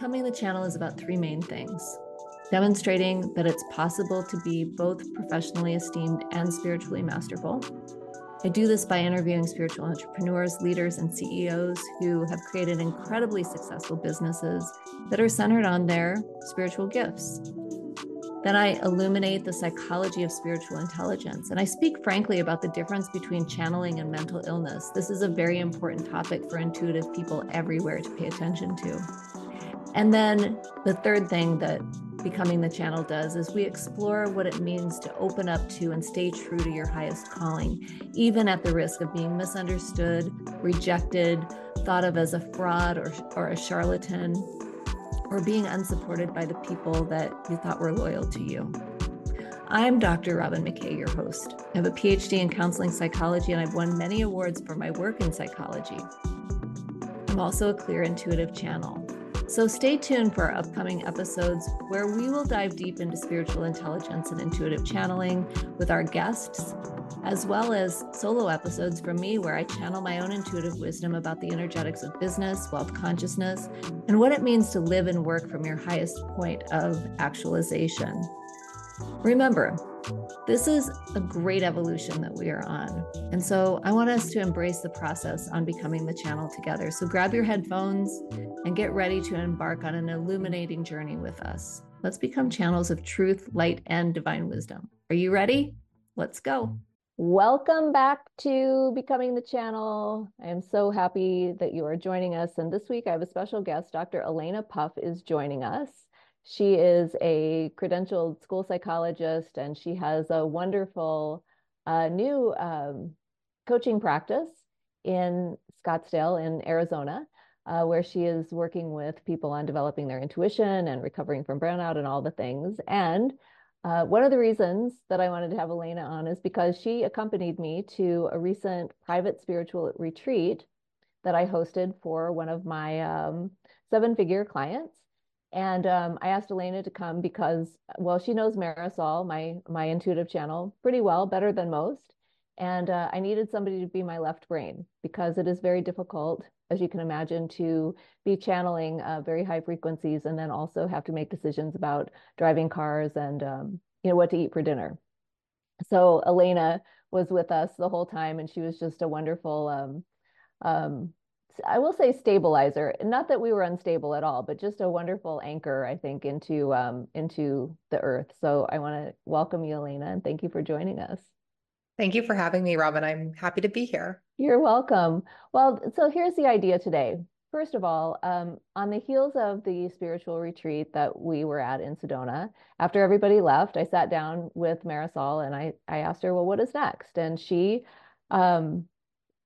Becoming the Channel is about three main things demonstrating that it's possible to be both professionally esteemed and spiritually masterful. I do this by interviewing spiritual entrepreneurs, leaders, and CEOs who have created incredibly successful businesses that are centered on their spiritual gifts. Then I illuminate the psychology of spiritual intelligence. And I speak frankly about the difference between channeling and mental illness. This is a very important topic for intuitive people everywhere to pay attention to. And then the third thing that Becoming the Channel does is we explore what it means to open up to and stay true to your highest calling, even at the risk of being misunderstood, rejected, thought of as a fraud or, or a charlatan, or being unsupported by the people that you thought were loyal to you. I'm Dr. Robin McKay, your host. I have a PhD in counseling psychology and I've won many awards for my work in psychology. I'm also a clear intuitive channel. So stay tuned for our upcoming episodes where we will dive deep into spiritual intelligence and intuitive channeling with our guests, as well as solo episodes from me where I channel my own intuitive wisdom about the energetics of business, wealth consciousness, and what it means to live and work from your highest point of actualization. Remember, this is a great evolution that we are on. And so I want us to embrace the process on becoming the channel together. So grab your headphones and get ready to embark on an illuminating journey with us. Let's become channels of truth, light, and divine wisdom. Are you ready? Let's go. Welcome back to Becoming the Channel. I am so happy that you are joining us. And this week I have a special guest. Dr. Elena Puff is joining us. She is a credentialed school psychologist and she has a wonderful uh, new um, coaching practice in Scottsdale, in Arizona, uh, where she is working with people on developing their intuition and recovering from burnout and all the things. And uh, one of the reasons that I wanted to have Elena on is because she accompanied me to a recent private spiritual retreat that I hosted for one of my um, seven figure clients. And um, I asked Elena to come because, well, she knows Marisol, my my intuitive channel, pretty well, better than most. And uh, I needed somebody to be my left brain because it is very difficult, as you can imagine, to be channeling uh, very high frequencies and then also have to make decisions about driving cars and um, you know what to eat for dinner. So Elena was with us the whole time, and she was just a wonderful um, um, I will say stabilizer. Not that we were unstable at all, but just a wonderful anchor, I think, into um, into the earth. So I want to welcome you, Elena, and thank you for joining us. Thank you for having me, Robin. I'm happy to be here. You're welcome. Well, so here's the idea today. First of all, um, on the heels of the spiritual retreat that we were at in Sedona, after everybody left, I sat down with Marisol and I I asked her, well, what is next? And she um,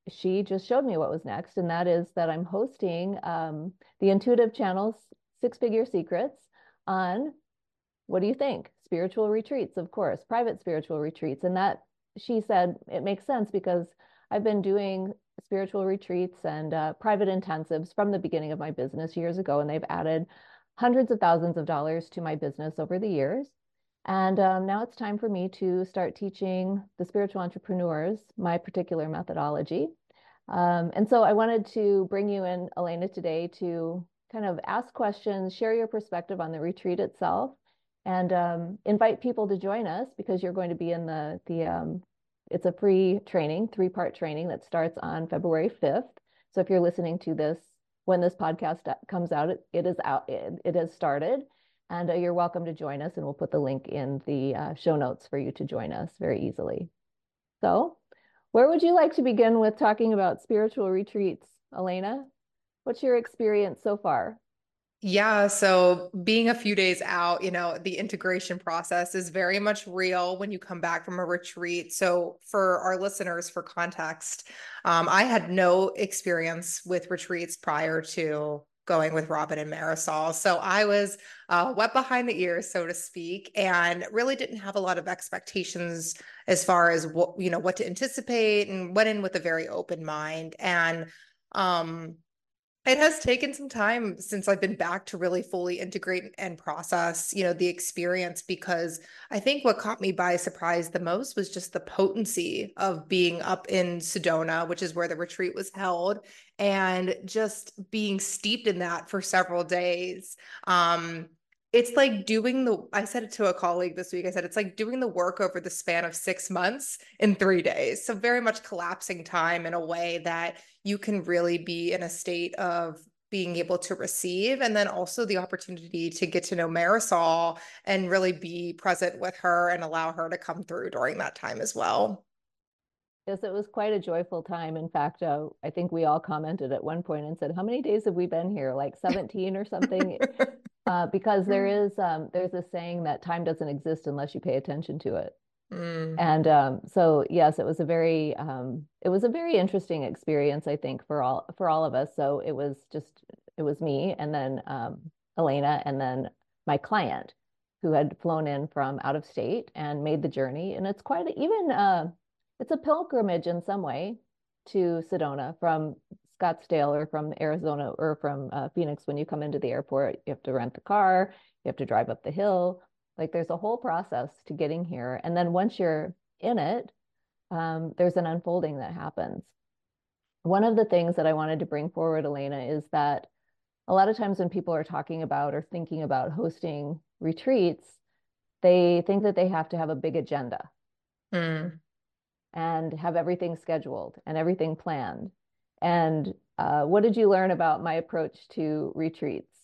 she just showed me what was next, and that is that I'm hosting um, the Intuitive Channel's Six Figure Secrets on what do you think? Spiritual retreats, of course, private spiritual retreats. And that she said it makes sense because I've been doing spiritual retreats and uh, private intensives from the beginning of my business years ago, and they've added hundreds of thousands of dollars to my business over the years. And um, now it's time for me to start teaching the spiritual entrepreneurs my particular methodology. Um, and so I wanted to bring you in, Elena, today to kind of ask questions, share your perspective on the retreat itself, and um, invite people to join us because you're going to be in the the um, it's a free training, three part training that starts on February 5th. So if you're listening to this when this podcast comes out, it, it is out, it, it has started. And uh, you're welcome to join us, and we'll put the link in the uh, show notes for you to join us very easily. So, where would you like to begin with talking about spiritual retreats, Elena? What's your experience so far? Yeah. So being a few days out, you know, the integration process is very much real when you come back from a retreat. So for our listeners, for context, um, I had no experience with retreats prior to going with Robin and Marisol. So I was uh, wet behind the ears, so to speak, and really didn't have a lot of expectations as far as what you know what to anticipate, and went in with a very open mind. And um, It has taken some time since I've been back to really fully integrate and process, you know, the experience because I think what caught me by surprise the most was just the potency of being up in Sedona, which is where the retreat was held, and just being steeped in that for several days. Um, it's like doing the i said it to a colleague this week i said it's like doing the work over the span of six months in three days so very much collapsing time in a way that you can really be in a state of being able to receive and then also the opportunity to get to know marisol and really be present with her and allow her to come through during that time as well Yes, it was quite a joyful time. In fact, uh, I think we all commented at one point and said, "How many days have we been here? Like 17 or something?" uh, because there mm. um, there's a saying that time doesn't exist unless you pay attention to it. Mm. And um, so yes, it was a very um, it was a very interesting experience, I think, for all for all of us. So it was just it was me and then um, Elena and then my client who had flown in from out of state and made the journey. And it's quite even uh, it's a pilgrimage in some way to Sedona from Scottsdale or from Arizona or from uh, Phoenix, when you come into the airport, you have to rent the car, you have to drive up the hill. Like there's a whole process to getting here. And then once you're in it, um, there's an unfolding that happens. One of the things that I wanted to bring forward, Elena, is that a lot of times when people are talking about or thinking about hosting retreats, they think that they have to have a big agenda mm. and have everything scheduled and everything planned. And uh, what did you learn about my approach to retreats?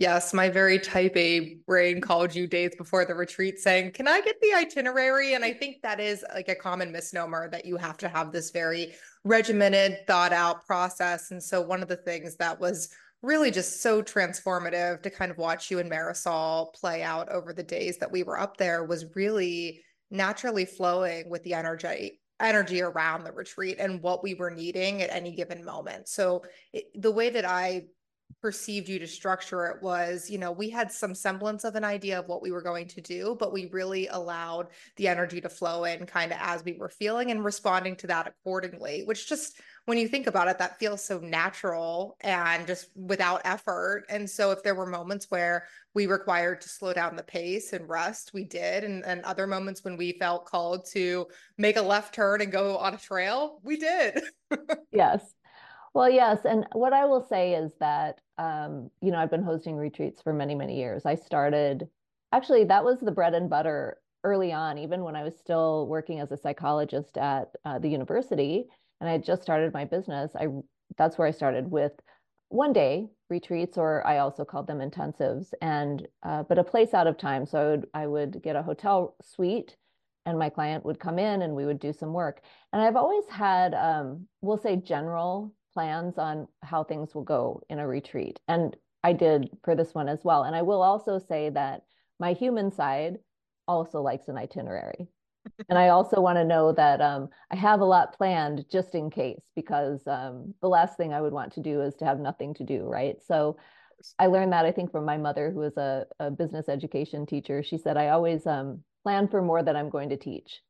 Yes, my very type A brain called you days before the retreat saying, Can I get the itinerary? And I think that is like a common misnomer that you have to have this very regimented, thought out process. And so, one of the things that was really just so transformative to kind of watch you and Marisol play out over the days that we were up there was really naturally flowing with the energy energy around the retreat and what we were needing at any given moment. So it, the way that I perceived you to structure it was, you know, we had some semblance of an idea of what we were going to do, but we really allowed the energy to flow in kind of as we were feeling and responding to that accordingly, which just when you think about it, that feels so natural and just without effort. And so if there were moments where we required to slow down the pace and rest, we did. And, and other moments when we felt called to make a left turn and go on a trail, we did. yes. Well, yes. And what I will say is that, um, you know, I've been hosting retreats for many, many years. I started, actually, that was the bread and butter early on, even when I was still working as a psychologist at uh, the university and I had just started my business. I that's where I started with one day retreats, or I also called them intensives, and uh, but a place out of time. So I would I would get a hotel suite and my client would come in and we would do some work. And I've always had, um, we'll say, general plans on how things will go in a retreat. And I did for this one as well. And I will also say that my human side also likes an itinerary. and I also want to know that um, I have a lot planned just in case, because um, the last thing I would want to do is to have nothing to do, right? So I learned that I think from my mother, who was a, a business education teacher. She said, I always um, plan for more than I'm going to teach.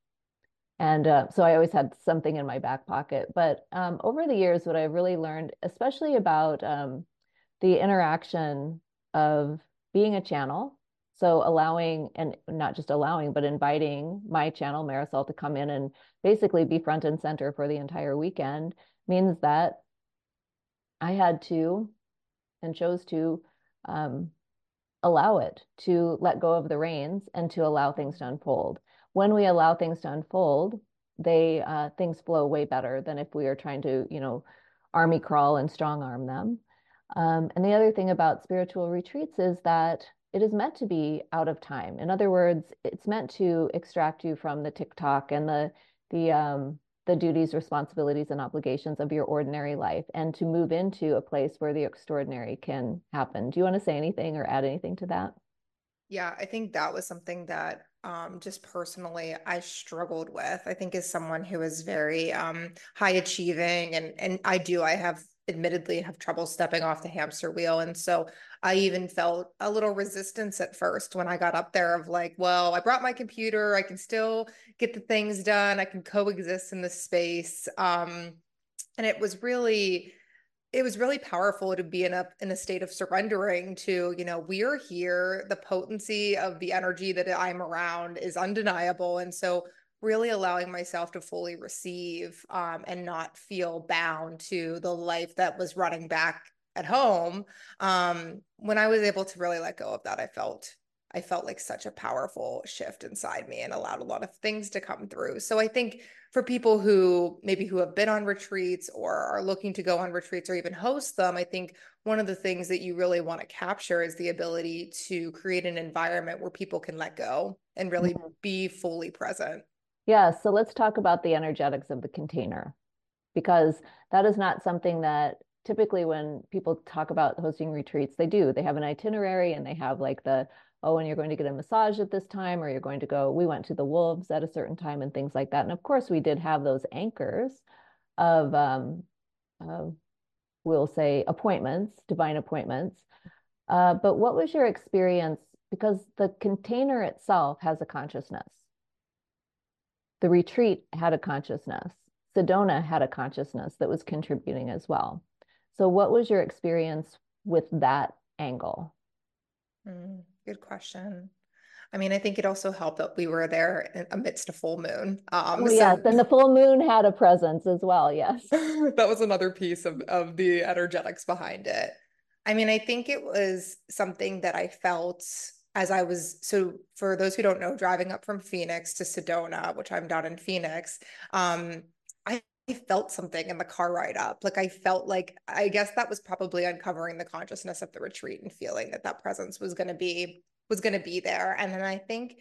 And uh, so I always had something in my back pocket. But um, over the years, what I've really learned, especially about um, the interaction of being a channel, so allowing and not just allowing, but inviting my channel, Marisol, to come in and basically be front and center for the entire weekend means that I had to and chose to um, allow it to let go of the reins and to allow things to unfold when we allow things to unfold, they uh, things flow way better than if we are trying to, you know, army crawl and strong arm them. Um, and the other thing about spiritual retreats is that it is meant to be out of time. In other words, it's meant to extract you from the TikTok and the the um, the duties, responsibilities, and obligations of your ordinary life, and to move into a place where the extraordinary can happen. Do you want to say anything or add anything to that? Yeah, I think that was something that um, just personally I struggled with. I think as someone who is very um, high achieving and and I do I have admittedly have trouble stepping off the hamster wheel and so I even felt a little resistance at first when I got up there of like, well, I brought my computer, I can still get the things done, I can coexist in this space. Um, and it was really it was really powerful to be in a in a state of surrendering to you know we are here the potency of the energy that i'm around is undeniable and so really allowing myself to fully receive um, and not feel bound to the life that was running back at home um, when i was able to really let go of that i felt i felt like such a powerful shift inside me and allowed a lot of things to come through. So i think for people who maybe who have been on retreats or are looking to go on retreats or even host them i think one of the things that you really want to capture is the ability to create an environment where people can let go and really mm-hmm. be fully present. Yeah so let's talk about the energetics of the container because that is not something that typically when people talk about hosting retreats they do. They have an itinerary and they have like the oh, and you're going to get a massage at this time, or you're going to go, we went to the wolves at a certain time and things like that. And of course, we did have those anchors of, um, we'll say, appointments, divine appointments. Uh, but what was your experience? Because the container itself has a consciousness. The retreat had a consciousness. Sedona had a consciousness that was contributing as well. So, what was your experience with that angle? Mm. Good question. I mean, I think it also helped that we were there amidst a full moon. Um, oh, so yes, and the full moon had a presence as well. Yes, that was another piece of of the energetics behind it. I mean, I think it was something that I felt as I was so for those who don't know, driving up from Phoenix to Sedona, which I'm down in Phoenix, um, I felt something in the car ride up. Like I felt like I guess that was probably uncovering the consciousness of the retreat and feeling that that presence was going to be was going to be there. And then I think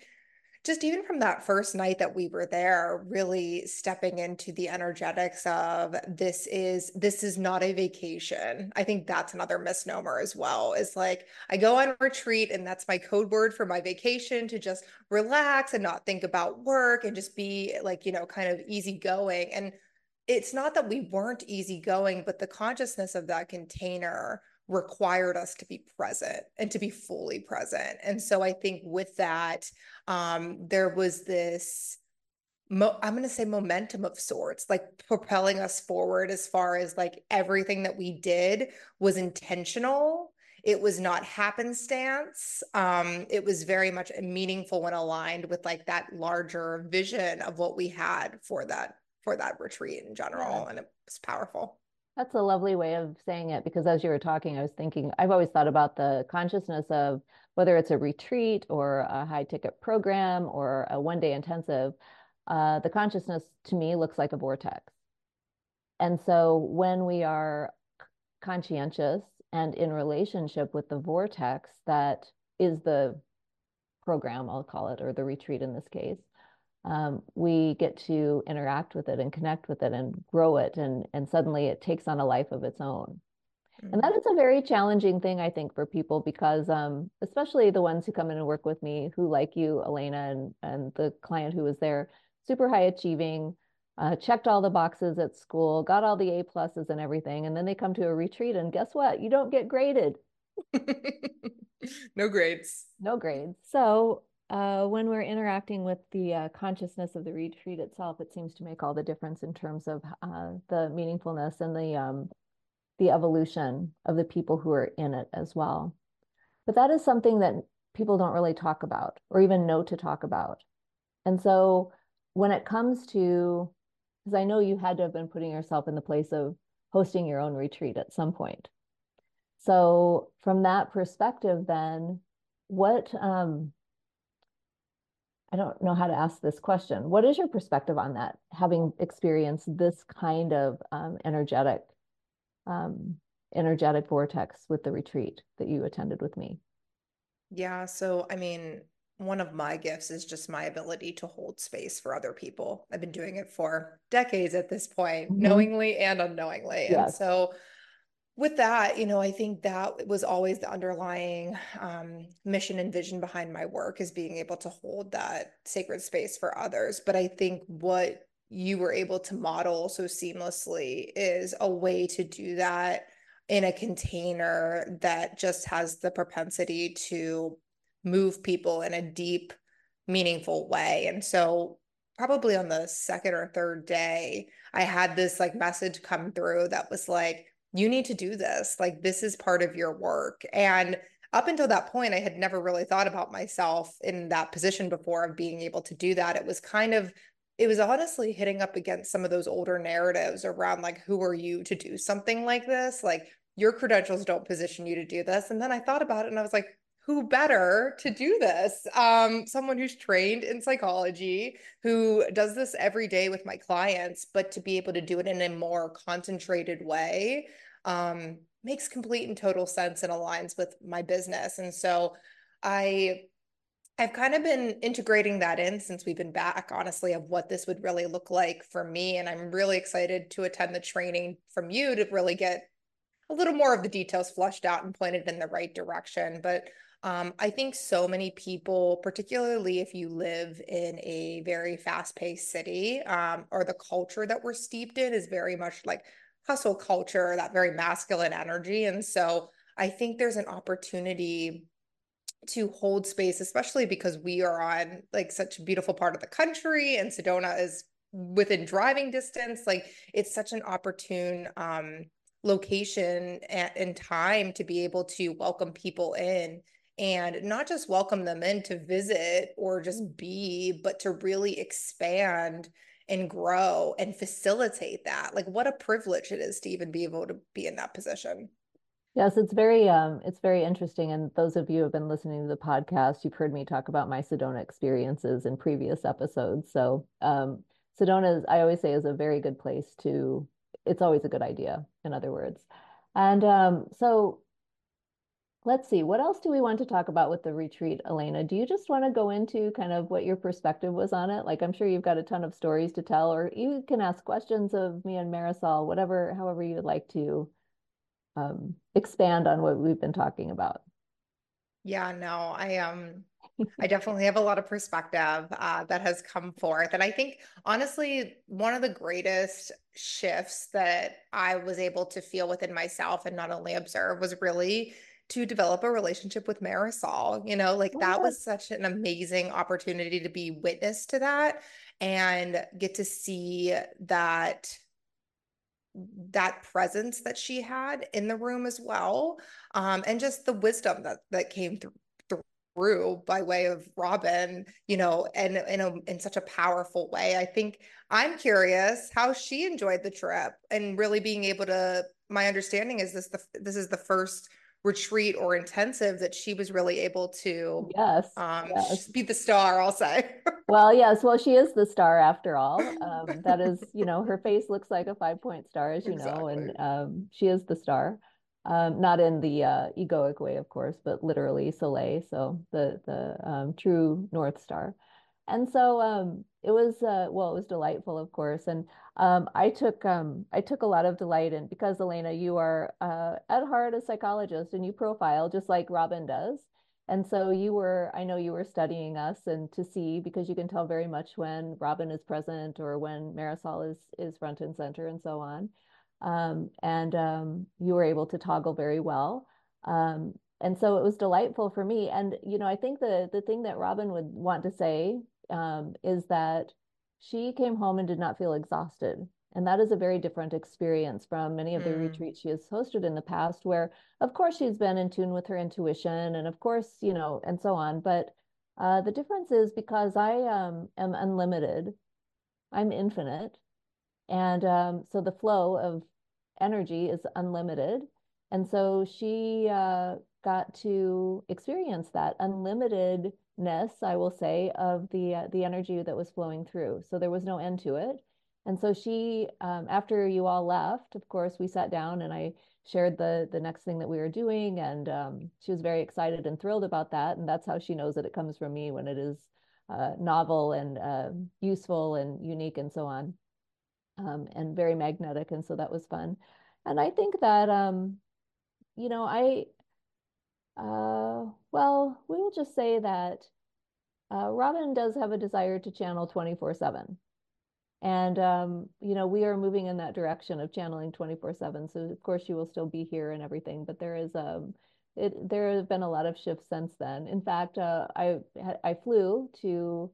just even from that first night that we were there really stepping into the energetics of this is this is not a vacation i think that's another misnomer as well is like i go on retreat and that's my code word for my vacation to just relax and not think about work and just be like you know kind of easygoing and it's not that we weren't easygoing, but the consciousness of that container required us to be present and to be fully present. And so I think with that, um, there was this. Mo- I'm going to say momentum of sorts, like propelling us forward as far as like everything that we did was intentional it was not happenstance um it was very much meaningful and aligned with like that larger vision of what we had for that for that retreat in general. Yeah. And it was powerful. That's a lovely way of saying it because as you were talking, I was thinking, I've always thought about the consciousness of whether it's a retreat or a high ticket program or a one day intensive. Uh, the consciousness to me looks like a vortex. And so when we are conscientious and in relationship with the vortex that is the program, I'll call it, or the retreat in this case, um, we get to interact with it and connect with it and grow it and and suddenly it takes on a life of its own. Mm-hmm. and that is a very challenging thing i think for people because um, especially the ones who come in and work with me who like you elena and and the client who was there super high achieving uh, checked all the boxes at school got all the a pluses and everything and then they come to a retreat and guess what? You don't get graded. No grades. No grades. So uh, when we're interacting with the uh, consciousness of the retreat itself, it seems to make all the difference in terms of uh, the meaningfulness and the um, the evolution of the people who are in it as well. But that is something that people don't really talk about or even know to talk about. And so when it comes to, because I know you had to have been putting yourself in the place of hosting your own retreat at some point. So from that perspective, then what um, I don't know how to ask this question. What is your perspective on that, having experienced this kind of um, energetic, um, energetic vortex with the retreat that you attended with me? Yeah. So, I mean, one of my gifts is just my ability to hold space for other people. I've been doing it for decades at this point, mm-hmm. knowingly and unknowingly. Yes. And so with that, you know, I think that was always the underlying um, mission and vision behind my work is being able to hold that sacred space for others. But I think what you were able to model so seamlessly is a way to do that in a container that just has the propensity to move people in a deep, meaningful way. And so, probably on the second or third day, I had this like message come through that was like, you need to do this. Like, this is part of your work. And up until that point, I had never really thought about myself in that position before of being able to do that. It was kind of, it was honestly hitting up against some of those older narratives around like, who are you to do something like this? Like, your credentials don't position you to do this. And then I thought about it and I was like, who better to do this? Um, someone who's trained in psychology, who does this every day with my clients, but to be able to do it in a more concentrated way um, makes complete and total sense and aligns with my business. And so I I've kind of been integrating that in since we've been back, honestly, of what this would really look like for me. And I'm really excited to attend the training from you to really get a little more of the details flushed out and pointed in the right direction. But um, I think so many people, particularly if you live in a very fast paced city, um, or the culture that we're steeped in is very much like hustle culture, that very masculine energy. And so I think there's an opportunity to hold space, especially because we are on like such a beautiful part of the country and Sedona is within driving distance. Like it's such an opportune um, location and time to be able to welcome people in and not just welcome them in to visit or just be, but to really expand and grow and facilitate that. Like what a privilege it is to even be able to be in that position. Yes, it's very um it's very interesting. And those of you who have been listening to the podcast, you've heard me talk about my Sedona experiences in previous episodes. So um Sedona is I always say is a very good place to it's always a good idea, in other words. And um so let's see, what else do we want to talk about with the retreat, Elena? Do you just want to go into kind of what your perspective was on it? Like, I'm sure you've got a ton of stories to tell, or you can ask questions of me and Marisol, whatever, however you would like to um, expand on what we've been talking about. Yeah, no, I um I definitely have a lot of perspective uh, that has come forth. And I think, honestly, one of the greatest shifts that I was able to feel within myself and not only observe was really to develop a relationship with Marisol. You know, like that was such an amazing opportunity to be witness to that and get to see that that presence that she had in the room as well um, and just the wisdom that that came through through by way of Robin, you know, and in a in such a powerful way. I think I'm curious how she enjoyed the trip and really being able to my understanding is this the this is the first retreat or intensive that she was really able to yes, um yes. be the star i'll say well yes well she is the star after all um that is you know her face looks like a five point star as you exactly. know and um she is the star um not in the uh egoic way of course but literally soleil so the the um true north star. And so um, it was uh, well, it was delightful, of course, and um, I took um, I took a lot of delight in because Elena, you are uh, at heart a psychologist, and you profile just like Robin does, and so you were I know you were studying us and to see because you can tell very much when Robin is present or when Marisol is is front and center and so on, um, and um, you were able to toggle very well. Um, and so it was delightful for me and you know i think the the thing that robin would want to say um, is that she came home and did not feel exhausted. And that is a very different experience from many of the mm. retreats she has hosted in the past, where, of course, she's been in tune with her intuition and, of course, you know, and so on. But uh, the difference is because I um, am unlimited, I'm infinite. And um, so the flow of energy is unlimited. And so she uh, got to experience that unlimitedness, I will say, of the uh, the energy that was flowing through. So there was no end to it. And so she, um, after you all left, of course, we sat down and I shared the the next thing that we were doing, and um, she was very excited and thrilled about that. And that's how she knows that it comes from me when it is uh, novel and uh, useful and unique and so on, um, and very magnetic. And so that was fun. And I think that um, you know, I uh, well, we will just say that uh, Robin does have a desire to channel 24 7. And, um, you know, we are moving in that direction of channeling 24 7. So, of course, you will still be here and everything, but there is, um, it, there have been a lot of shifts since then. In fact, uh, I, I flew to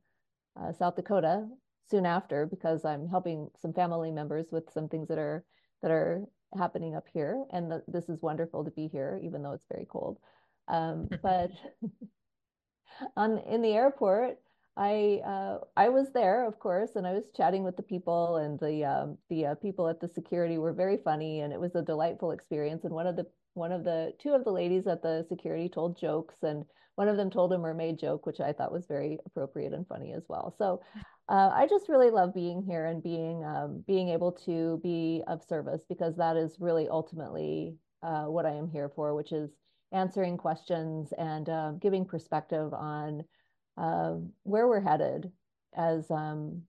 uh, South Dakota soon after because I'm helping some family members with some things that are, that are happening up here, and the, this is wonderful to be here, even though it's very cold. Um, but on in the airport, I uh, I was there, of course, and I was chatting with the people, and the um, the uh, people at the security were very funny, and it was a delightful experience. And one of the one of the two of the ladies at the security told jokes, and one of them told a mermaid joke, which I thought was very appropriate and funny as well. So uh, I just really love being here and being um, being able to be of service because that is really ultimately uh, what I am here for, which is answering questions and uh, giving perspective on uh, where we're headed as um,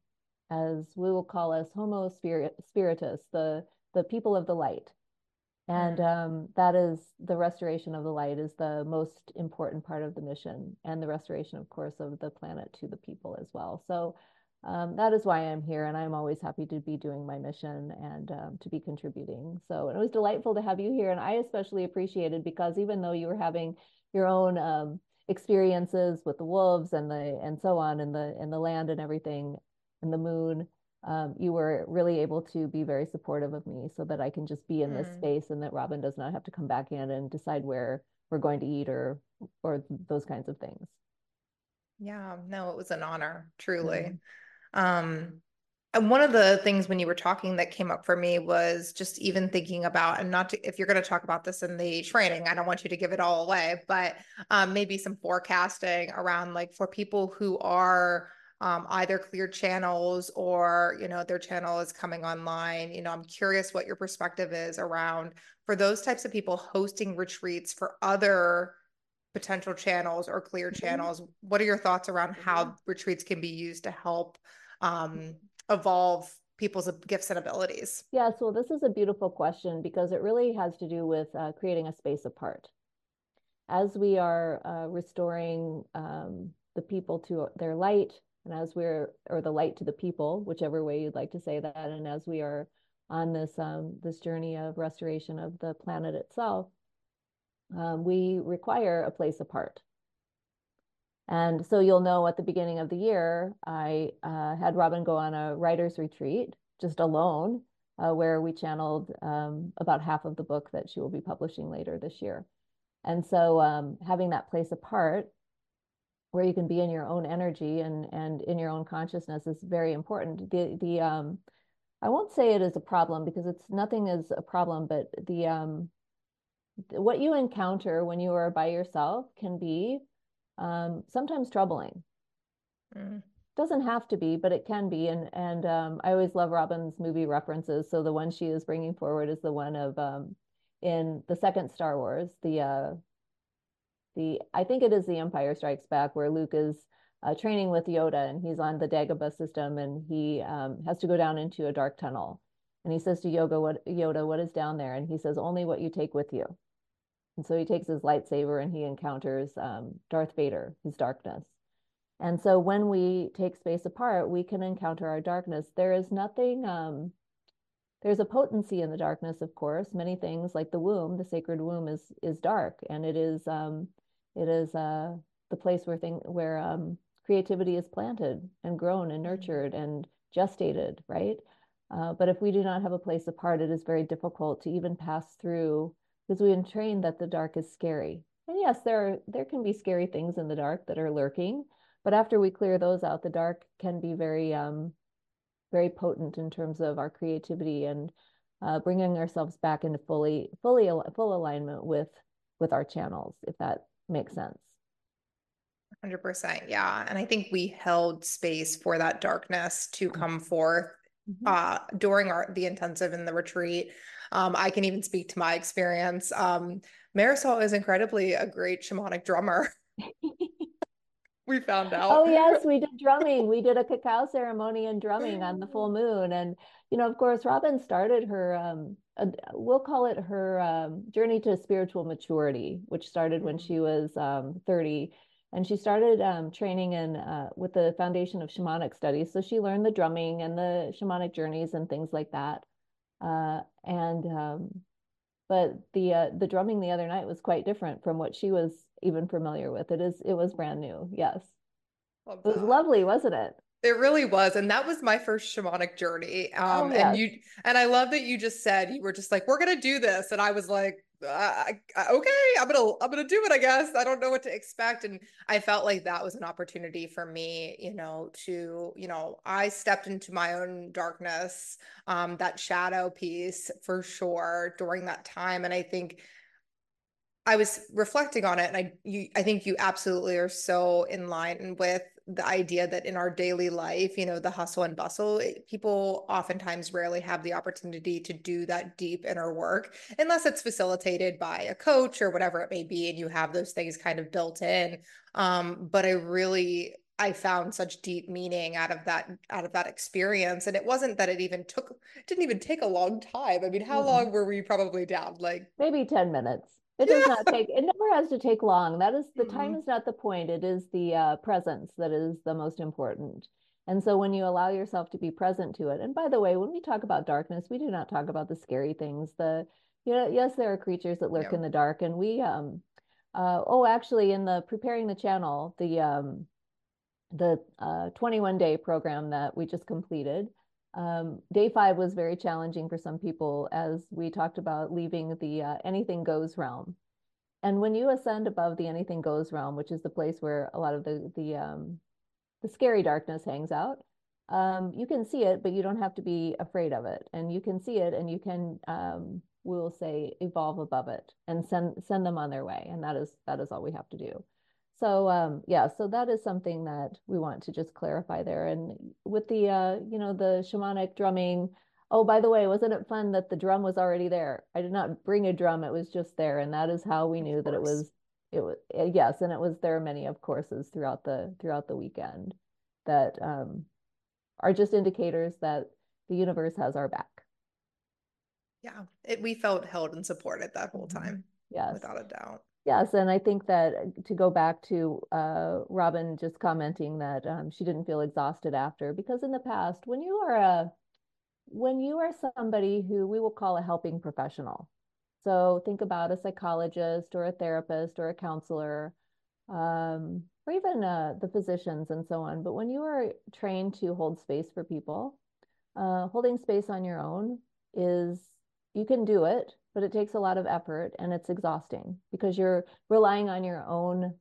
as we will call us Homo spirit, spiritus, the the people of the light, and mm. um, that is the restoration of the light is the most important part of the mission, and the restoration, of course, of the planet to the people as well. So. Um, that is why I'm here, and I'm always happy to be doing my mission and um, to be contributing. So it was delightful to have you here, and I especially appreciated because even though you were having your own um, experiences with the wolves and the and so on and the and the land and everything and the moon um, you were really able to be very supportive of me so that I can just be in mm. this space and that Robin does not have to come back in and decide where we're going to eat or or those kinds of things. Yeah, no, it was an honor, truly. Mm. Um, and one of the things when you were talking that came up for me was just even thinking about, and not to, if you're going to talk about this in the training, I don't want you to give it all away, but um, maybe some forecasting around like for people who are um, either clear channels or, you know, their channel is coming online. You know, I'm curious what your perspective is around for those types of people hosting retreats for other potential channels or clear mm-hmm. channels. What are your thoughts around mm-hmm. how retreats can be used to help um, evolve people's gifts and abilities? Yeah, so this is a beautiful question because it really has to do with uh, creating a space apart. As we are uh, restoring um, the people to their light, and as we're, or the light to the people, whichever way you'd like to say that, and as we are on this um, this journey of restoration of the planet itself, um, we require a place apart. And so you'll know at the beginning of the year, I uh, had Robin go on a writer's retreat just alone, uh, where we channeled um, about half of the book that she will be publishing later this year. And so um, having that place apart where you can be in your own energy and, and in your own consciousness is very important. The, the um, I won't say it is a problem because it's nothing is a problem, but the um, what you encounter when you are by yourself can be um, sometimes troubling. Mm. Doesn't have to be, but it can be. And and um, I always love Robin's movie references. So the one she is bringing forward is the one of um, in the second Star Wars, the uh, the I think it is the Empire Strikes Back, where Luke is uh, training with Yoda, and he's on the Dagobah system, and he um, has to go down into a dark tunnel. And he says to Yoda, "What Yoda? What is down there?" And he says, "Only what you take with you." And so he takes his lightsaber and he encounters um, Darth Vader, his darkness. And so when we take space apart, we can encounter our darkness. There is nothing, um, there's a potency in the darkness, of course. Many things like the womb, the sacred womb is is dark and it is um, it is uh, the place where thing where um, creativity is planted and grown and mm-hmm. nurtured and gestated, right? Uh, but if we do not have a place apart, it is very difficult to even pass through because we've been trained that the dark is scary. And yes, there are, there can be scary things in the dark that are lurking, but after we clear those out, the dark can be very um, very potent in terms of our creativity and uh, bringing ourselves back into fully fully full alignment with with our channels, if that makes sense. 100% yeah and i think we held space for that darkness to mm-hmm. come forth mm-hmm. uh, during our the intensive and the retreat um, I can even speak to my experience. Um, Marisol is incredibly a great shamanic drummer. we found out. Oh yes, we did drumming. We did a cacao ceremony and drumming on the full moon, and you know, of course, Robin started her. Um, a, we'll call it her um, journey to spiritual maturity, which started when she was um, 30 and she started um, training in uh, with the foundation of shamanic studies so she learned the drumming and the shamanic journeys and things like that uh, and um, but the uh, the drumming the other night was quite different from what she was even familiar with. It is it was brand new. Yes, it was lovely, wasn't it? It really was. And that was my first shamanic journey. Oh, Um, yes. and you, and I love that you just said you were just like, we're going to do this. And I was like, I- I- okay, I'm to, I'm to do it, I guess. I don't know what to expect. And I felt like that was an opportunity for me, you know, to, you know, I stepped into my own darkness, um, that shadow piece for sure during that time. And I think I was reflecting on it and I you I think you absolutely are so in line with the idea that in our daily life, you know, the hustle and bustle, it- people oftentimes rarely have the opportunity to do that deep inner work unless it's facilitated by a coach or whatever it may be and you have those things kind of built in. Um, but I really I found such deep meaning out of that out of that experience and it wasn't that it even took it didn't even take a long time. I mean, how Mm-mm. long were we probably down? Like maybe 10 minutes. It does not take, it has to take long. That is the time Mhm. is not the point. It is the uh, presence that is the most important. And so when you allow yourself to be present to it, and by the way, when we talk about darkness, we do not talk about the scary things. The, you know, yes, there are creatures that lurk Yeah. in the dark, and we, um, uh, oh, actually, in the preparing the channel, the, um, the uh, 21 day program that we just completed. Um, day five was very challenging for some people as we talked about leaving the uh, anything goes realm. And when you ascend above the anything goes realm, which is the place where a lot of the the um, the scary darkness hangs out, um, you can see it, but you don't have to be afraid of it. And you can see it, and you can um, we'll say evolve above it and send send them on their way. And that is that is all we have to do. So um, yeah, so that is something that we want to just clarify there. And with the uh, you know the shamanic drumming. Oh, by the way, wasn't it fun that the drum was already there? I did not bring a drum; it was just there, and that is how we knew that it was it was eh, yes, and it was there are many of courses throughout the throughout the weekend that um, are just indicators that the universe has our back. Yeah, it, we felt held and supported that whole Mhm. time, Yes. without a doubt. Yes, and I think that uh, to go back to uh, Robin just commenting that um, she didn't feel exhausted after, because in the past, when you are a when you are somebody who we will call a helping professional, so think about a psychologist or a therapist or a counselor, um, or even uh, the physicians and so on. But when you are trained to hold space for people, uh, holding space on your own is you can do it, but it takes a lot of effort and it's exhausting because you're relying on your own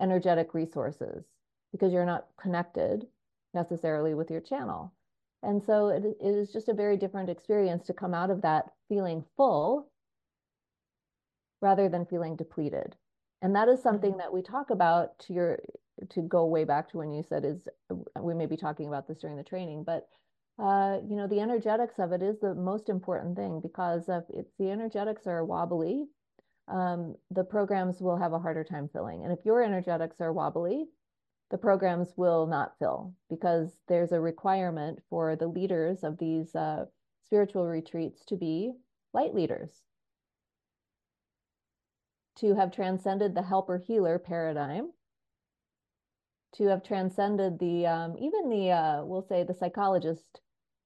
energetic resources because you're not connected necessarily with your channel. And so it, it is just a very different experience to come out of that feeling full rather than feeling depleted. And that is something Mhm. that we talk about to your to go way back to when you said is we may be talking about this during the training, but uh, you know, the energetics of it is the most important thing because if it's the energetics are wobbly, um, the programs will have a harder time filling. And if your energetics are wobbly, the programs will not fill because there's a requirement for the leaders of these uh, spiritual retreats to be light leaders, to have transcended the helper healer paradigm, to have transcended the um, even the uh, we'll say the psychologist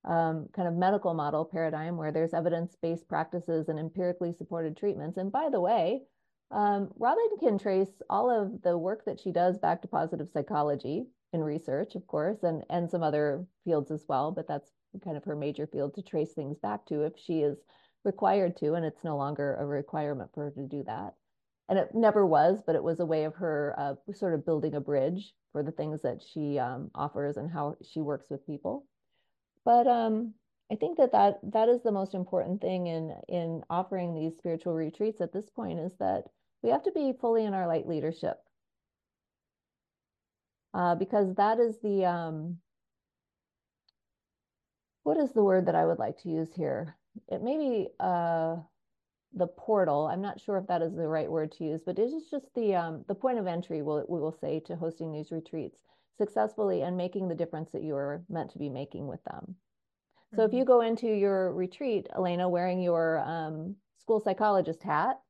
um, kind of medical model paradigm where there's evidence-based practices and empirically supported treatments. And by the way, um, Robin can trace all of the work that she does back to positive psychology in research, of course, and and some other fields as well. But that's kind of her major field to trace things back to if she is required to, and it's no longer a requirement for her to do that. And it never was, but it was a way of her uh, sort of building a bridge for the things that she um, offers and how she works with people. But um, I think that, that that is the most important thing in in offering these spiritual retreats at this point is that we have to be fully in our light leadership. Uh, because that is the um, what is the word that I would like to use here? It may be uh, the portal. I'm not sure if that is the right word to use, but it is just the um, the point of entry. We'll, we will say to hosting these retreats successfully and making the difference that you are meant to be making with them. So if you Mhm. go into your retreat, Elena, wearing your um, school psychologist hat,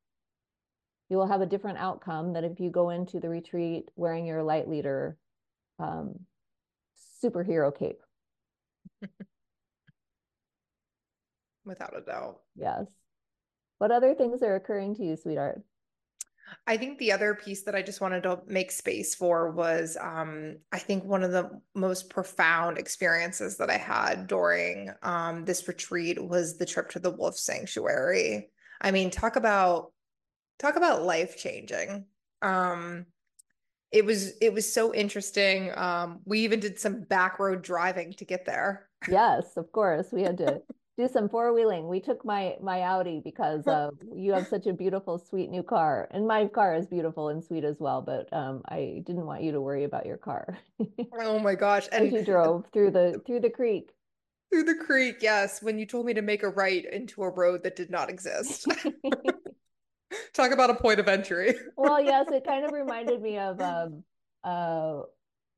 you will have a different outcome than if you go into the retreat wearing your light leader um, superhero cape. Without a doubt. Yes. What other things are occurring to you, sweetheart? I think the other piece that I just wanted to make space for was um, I think one of the most profound experiences that I had during um, this retreat was the trip to the wolf sanctuary. I mean, talk about talk about life changing. Um, it was it was so interesting. Um, we even did some back road driving to get there. Yes, of course. We had to do some four wheeling. We took my my Audi because uh, you have such a beautiful, sweet new car, and my car is beautiful and sweet as well. But um, I didn't want you to worry about your car. oh my gosh! And you drove through the through the creek. Through the creek, yes. When you told me to make a right into a road that did not exist. Talk about a point of entry. well, yes, it kind of reminded me of um, uh,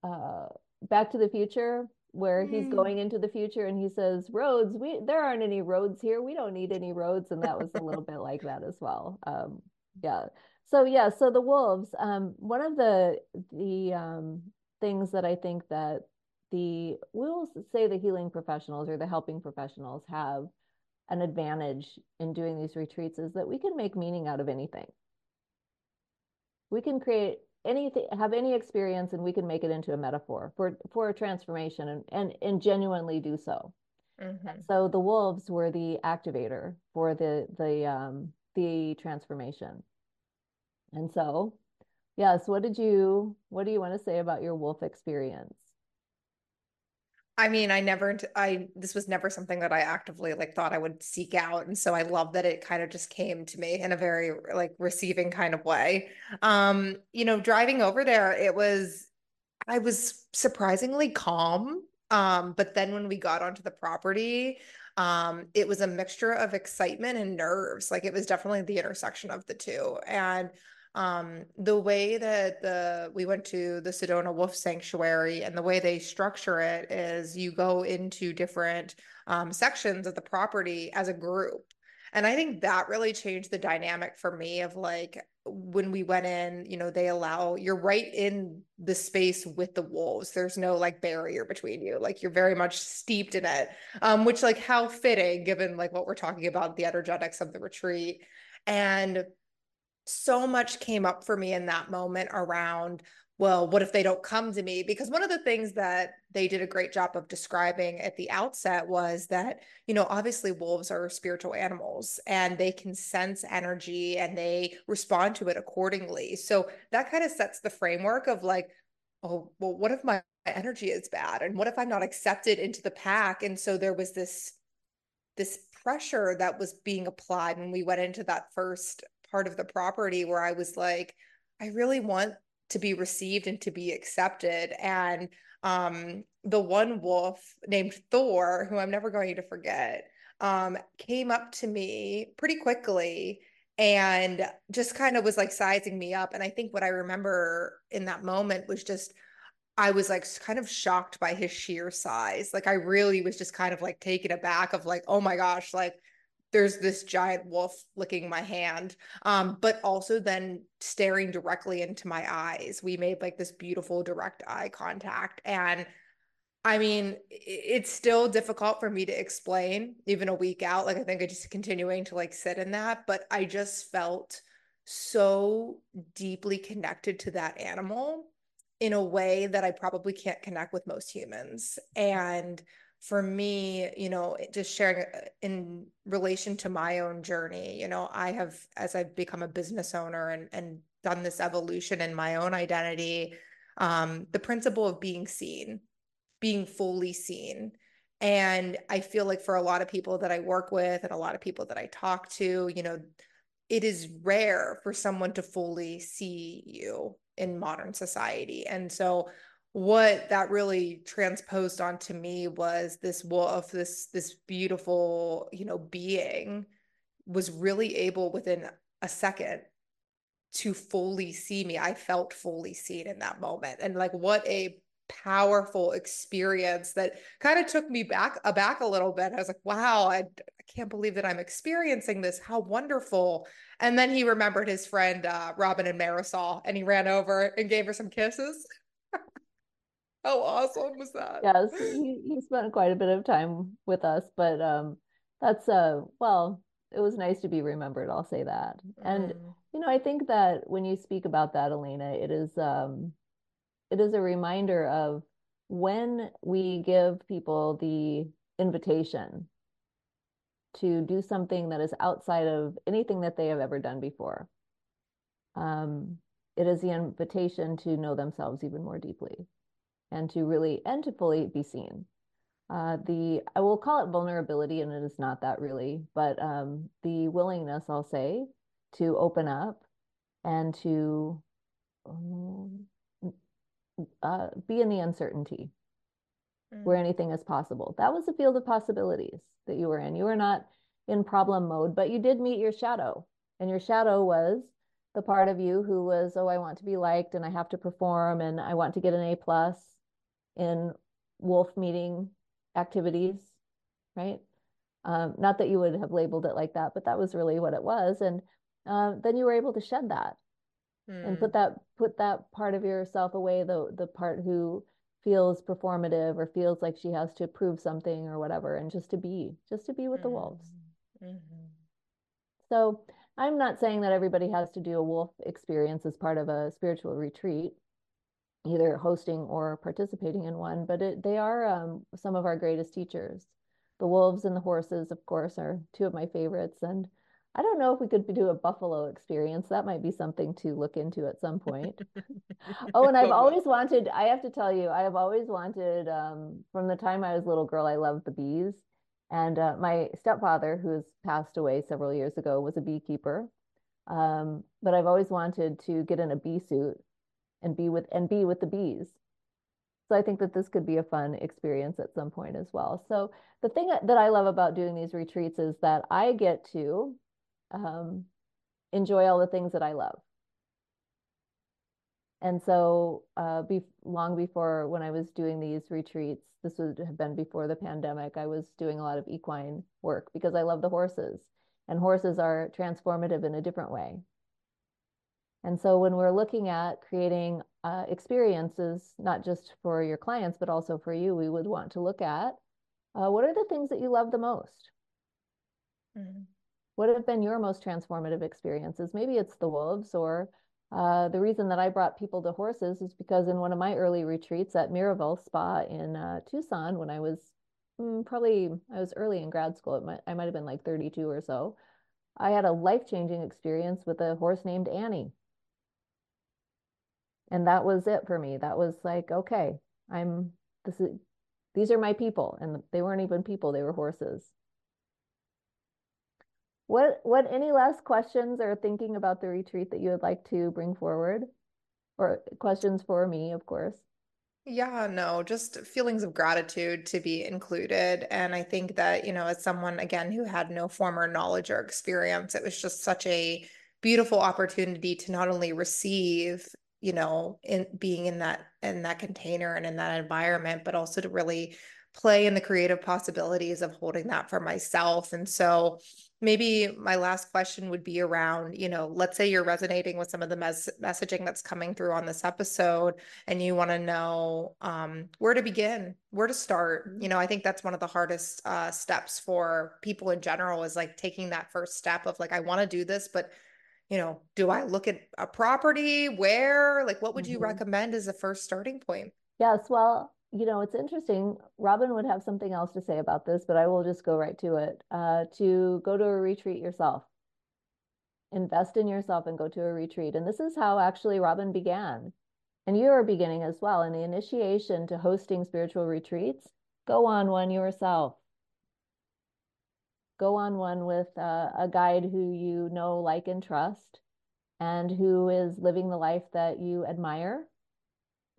uh, Back to the Future where he's mm. going into the future and he says roads we there aren't any roads here. We don't need any roads. And that was a little bit like that as well. Um, yeah. So yeah so the wolves um, one of the the um, things that i think that the we'll say the healing professionals or the helping professionals have an advantage in doing these retreats is that we can make meaning out of anything. We can create anything have any experience and we can make it into a metaphor for for a transformation and and, and genuinely do so. Mm-hmm. so the wolves were the activator for the the um the transformation. And so yes what did you what do you want to say about your wolf experience I mean, I never, I, this was never something that I actively like thought I would seek out. And so I love that it kind of just came to me in a very like receiving kind of way. Um, you know, driving over there, it was, I was surprisingly calm. Um, but then when we got onto the property, um, it was a mixture of excitement and nerves. Like it was definitely the intersection of the two. And um, the way that the we went to the Sedona Wolf Sanctuary and the way they structure it is you go into different um, sections of the property as a group. And I think that really changed the dynamic for me of like when we went in, you know, they allow you're right in the space with the wolves. There's no like barrier between you. Like you're very much steeped in it. Um, which like how fitting given like what we're talking about, the energetics of the retreat. And so much came up for me in that moment around well, what if they don't come to me? Because one of the things that they did a great job of describing at the outset was that, you know, obviously wolves are spiritual animals and they can sense energy and they respond to it accordingly. So that kind of sets the framework of like, oh, well, what if my energy is bad? And what if I'm not accepted into the pack? And so there was this this pressure that was being applied when we went into that first part of the property where I was like, I really want to be received and to be accepted. And um, the one wolf named Thor, who I'm never going to forget, um, came up to me pretty quickly and just kind of was like sizing me up. And I think what I remember in that moment was just, I was like kind of shocked by his sheer size. Like I really was just kind of like taken aback of like, oh my gosh, like there's this giant wolf licking my hand um but also then staring directly into my eyes. We made like this beautiful direct eye contact. And i mean it's still difficult for me to explain even a week out. Like i think i just continuing to like sit in that but i just felt so deeply connected to that animal in a way that i probably can't connect with most humans. And for me, you know, just sharing uh, in relation to my own journey, you know, I have, as I've become a business owner and, and done this evolution in my own identity, um, the principle of being seen, being fully seen. And I feel like for a lot of people that I work with and a lot of people that I talk to, you know, it is rare for someone to fully see you in modern society. And so what that really transposed onto me was this wolf this this beautiful you know being was really able within a second to fully see me. I felt fully seen in that moment. And like what a powerful experience that kind of took me back aback a little bit. I was like wow I, I can't believe that i'm experiencing this. How wonderful. And then he remembered his friend uh, robin and marisol and he ran over and gave her some kisses how awesome was that? Yes, he, he spent quite a bit of time with us, but um, that's uh well, it was nice to be remembered. I'll say that. And mm. You know, I think that when you speak about that, Elena, it is um, it is a reminder of when we give people the invitation to do something that is outside of anything that they have ever done before. Um, it is the invitation to know themselves even more deeply and to really and to fully be seen. Uh, the I will call it vulnerability, and it is not that really, but um, the willingness, I'll say, to open up and to um, uh, be in the uncertainty mm. where anything is possible. That was a field of possibilities that you were in. You were not in problem mode, but you did meet your shadow, and your shadow was the part of you who was, oh, I want to be liked, and I have to perform, and I want to get an A plus in wolf meeting activities, right? Um, not that you would have labeled it like that, but that was really what it was. And uh, then you were able to shed that and put hmm. that put that part of yourself away, the the part who feels performative or feels like she has to prove something or whatever, and just to be, just to be with mm. the wolves. Mm-hmm. So I'm not saying that everybody has to do a wolf experience as part of a spiritual retreat either hosting or participating in one, but it, they are um, some of our greatest teachers. The wolves and the horses, of course, are two of my favorites. And I don't know if we could do a buffalo experience. That might be something to look into at some point. oh, and I've always wanted, I have to tell you, I have always wanted, um, from the time I was a little girl, I loved the bees. And uh, my stepfather, who has passed away several years ago, was a beekeeper. Um, but I've always wanted to get in a bee suit and be with and be with the bees. So I think that this could be a fun experience at some point as well. So the thing that I love about doing these retreats is that I get to um, enjoy all the things that I love. And so, uh, be, long before when I was doing these retreats, this would have been before the pandemic, I was doing a lot of equine work because I love the horses, and horses are transformative in a different way. And so when we're looking at creating uh, experiences, not just for your clients, but also for you, we would want to look at uh, what are the things that you love the most? Mm-hmm. What have been your most transformative experiences? Maybe it's the wolves, or uh, the reason that I brought people to horses is because in one of my early retreats at Miraval Spa in uh, Tucson, when I was mm, probably I was early in grad school, might, I might have been like 32 or so. I had a life changing experience with a horse named Annie and that was it for me. That was like okay i'm this is these are my people. And they weren't even people they were horses. What what any last questions or thinking about the retreat that you would like to bring forward? Or questions for me of course. Yeah, no, just feelings of gratitude to be included. And I think that, you know, as someone, again, who had no former knowledge or experience, it was just such a beautiful opportunity to not only receive you know in being in that in that container and in that environment but also to really play in the creative possibilities of holding that for myself and so maybe my last question would be around you know let's say you're resonating with some of the mes- messaging that's coming through on this episode and you want to know um, where to begin where to start mm-hmm. you know i think that's one of the hardest uh, steps for people in general is like taking that first step of like i want to do this but you know, do I look at a property? Where? Like, what would you mm-hmm. recommend as a first starting point? Yes. Well, you know, it's interesting. Robin would have something else to say about this, but I will just go right to it. Uh, to go to a retreat yourself, invest in yourself and go to a retreat. And this is how actually Robin began. And you are beginning as well. In the initiation to hosting spiritual retreats, go on one yourself go on one with uh, a guide who you know, like, and trust, and who is living the life that you admire,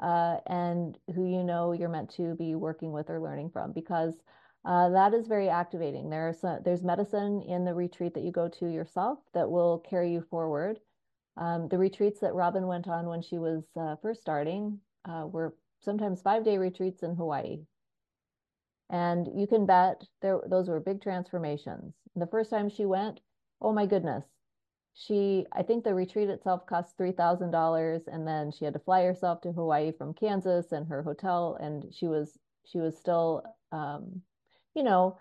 uh, and who you know you're meant to be working with or learning from, because uh, that is very activating. There's there's medicine in the retreat that you go to yourself that will carry you forward. Um, the retreats that Robin went on when she was uh, first starting uh, were sometimes five day retreats in Hawaii. And you can bet there those were big transformations. The first time she went, oh my goodness. She I think the retreat itself cost $3,000 and then she had to fly herself to Hawaii from Kansas and her hotel and she was she was still um, you know,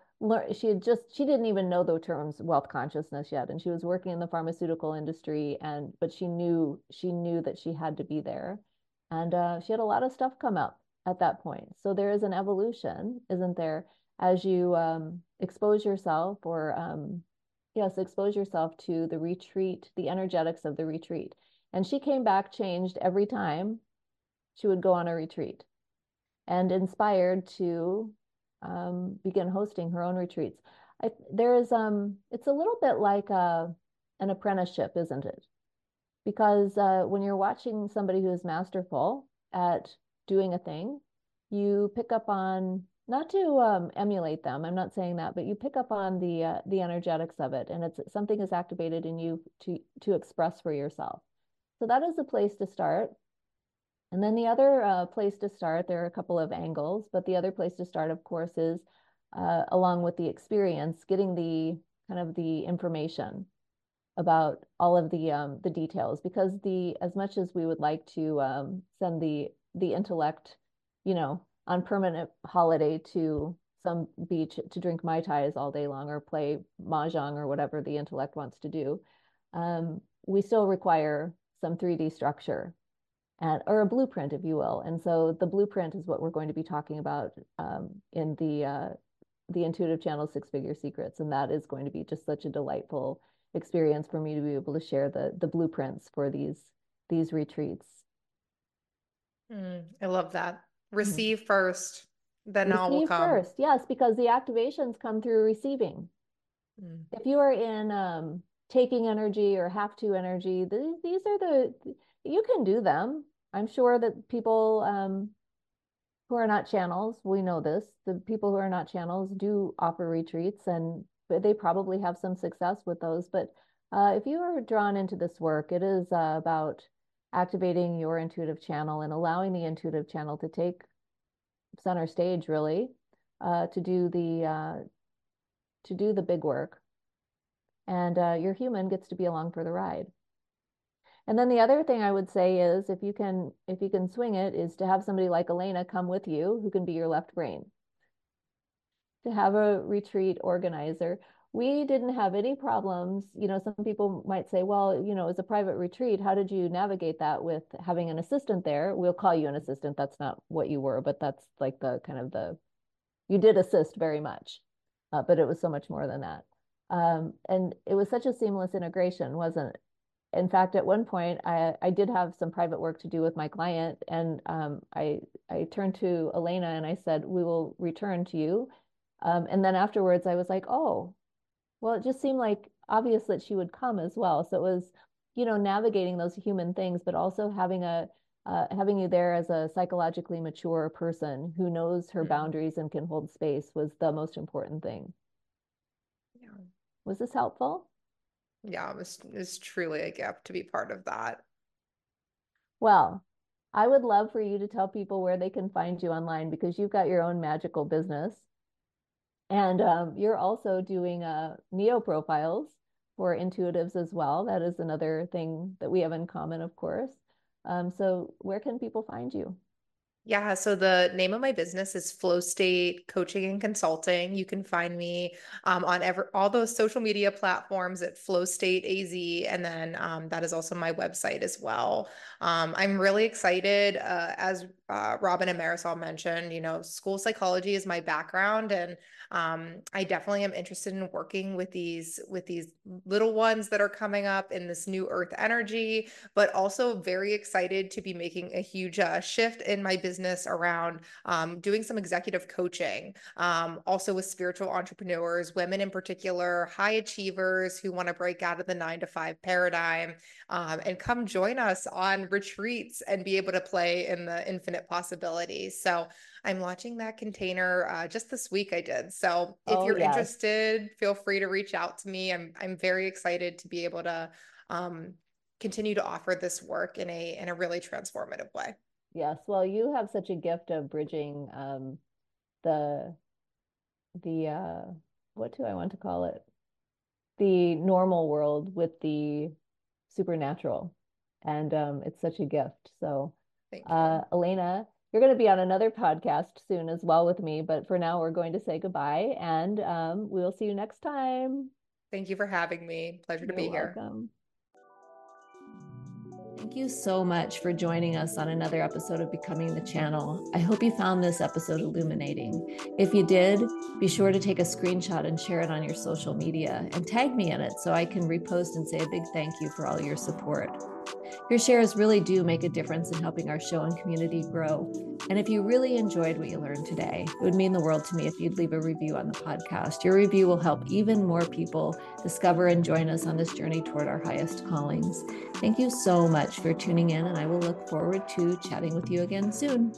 she had just she didn't even know the terms wealth consciousness yet and she was working in the pharmaceutical industry and but she knew she knew that she had to be there and uh, she had a lot of stuff come up at that point so there is an evolution isn't there as you um, expose yourself or um, yes expose yourself to the retreat the energetics of the retreat and she came back changed every time she would go on a retreat and inspired to um, begin hosting her own retreats. I, there is um, it's a little bit like a, uh, an apprenticeship, isn't it? Because uh, when you're watching somebody who is masterful at doing a thing, you pick up on not to um, emulate them. I'm not saying that, but you pick up on the uh, the energetics of it, and it's something is activated in you to to express for yourself. So that is a place to start. And then the other uh, place to start, there are a couple of angles, but the other place to start, of course, is uh, along with the experience, getting the kind of the information about all of the um, the details. Because the as much as we would like to um, send the the intellect, you know, on permanent holiday to some beach to drink mai tais all day long or play mahjong or whatever the intellect wants to do, um, we still require some 3D structure and or a blueprint, if you will. And so the blueprint is what we're going to be talking about um, in the uh, the intuitive channel six figure secrets, and that is going to be just such a delightful experience for me to be able to share the the blueprints for these these retreats. Mm, I love that. Mm-hmm. Receive mm. first, then Receive all will come. First, yes, because the activations come through receiving. Mm. If you are in um, taking energy or have to energy, th- these are the you can do them. I'm sure that people um, who are not channels, we know this, the people who are not channels do offer retreats and they probably have some success with those. But uh, if you are drawn into this work, it is uh, about activating your intuitive channel and allowing the intuitive channel to take center stage really uh, to do the uh, to do the big work and uh, your human gets to be along for the ride and then the other thing I would say is if you can if you can swing it is to have somebody like Elena come with you who can be your left brain. To have a retreat organizer. We didn't have any problems. You know, some people might say, well, you know, as a private retreat, how did you navigate that with having an assistant there? We'll call you an assistant. That's not what you were, but that's like the kind of the you did assist very much, uh, but it was so much more than that. Um, and it was such a seamless integration, wasn't it? in fact, at one point, I, I did have some private work to do with my client, and um, I I turned to Elena and I said, "We will return to you." Um, and then afterwards, I was like, "Oh, well, it just seemed like obvious that she would come as well." So it was, you know, navigating those human things, but also having a uh, having you there as a psychologically mature person who knows her boundaries and can hold space was the most important thing. Yeah. Was this helpful? yeah, it was, it was truly a gift to be part of that. Well, I would love for you to tell people where they can find you online because you've got your own magical business. And um, you're also doing uh, Neo profiles for intuitives as well. That is another thing that we have in common, of course. Um, so, where can people find you? Yeah, so the name of my business is Flow State Coaching and Consulting. You can find me um, on ever all those social media platforms at Flow State AZ, and then um, that is also my website as well. Um, I'm really excited, uh, as uh, Robin and Marisol mentioned. You know, school psychology is my background, and um, I definitely am interested in working with these with these little ones that are coming up in this new Earth energy, but also very excited to be making a huge uh, shift in my business around um, doing some executive coaching, um, also with spiritual entrepreneurs, women in particular, high achievers who want to break out of the nine to five paradigm, um, and come join us on retreats and be able to play in the infinite possibilities. So I'm launching that container uh, just this week. I did. So if oh, you're yes. interested, feel free to reach out to me. I'm I'm very excited to be able to um, continue to offer this work in a in a really transformative way. Yes. Well, you have such a gift of bridging um, the the uh, what do I want to call it? The normal world with the supernatural, and um, it's such a gift. So, uh, Elena you're going to be on another podcast soon as well with me. But for now, we're going to say goodbye and um, we will see you next time. Thank you for having me. Pleasure You're to be welcome. here. Thank you so much for joining us on another episode of Becoming the Channel. I hope you found this episode illuminating. If you did, be sure to take a screenshot and share it on your social media and tag me in it so I can repost and say a big thank you for all your support. Your shares really do make a difference in helping our show and community grow. And if you really enjoyed what you learned today, it would mean the world to me if you'd leave a review on the podcast. Your review will help even more people discover and join us on this journey toward our highest callings. Thank you so much for tuning in, and I will look forward to chatting with you again soon.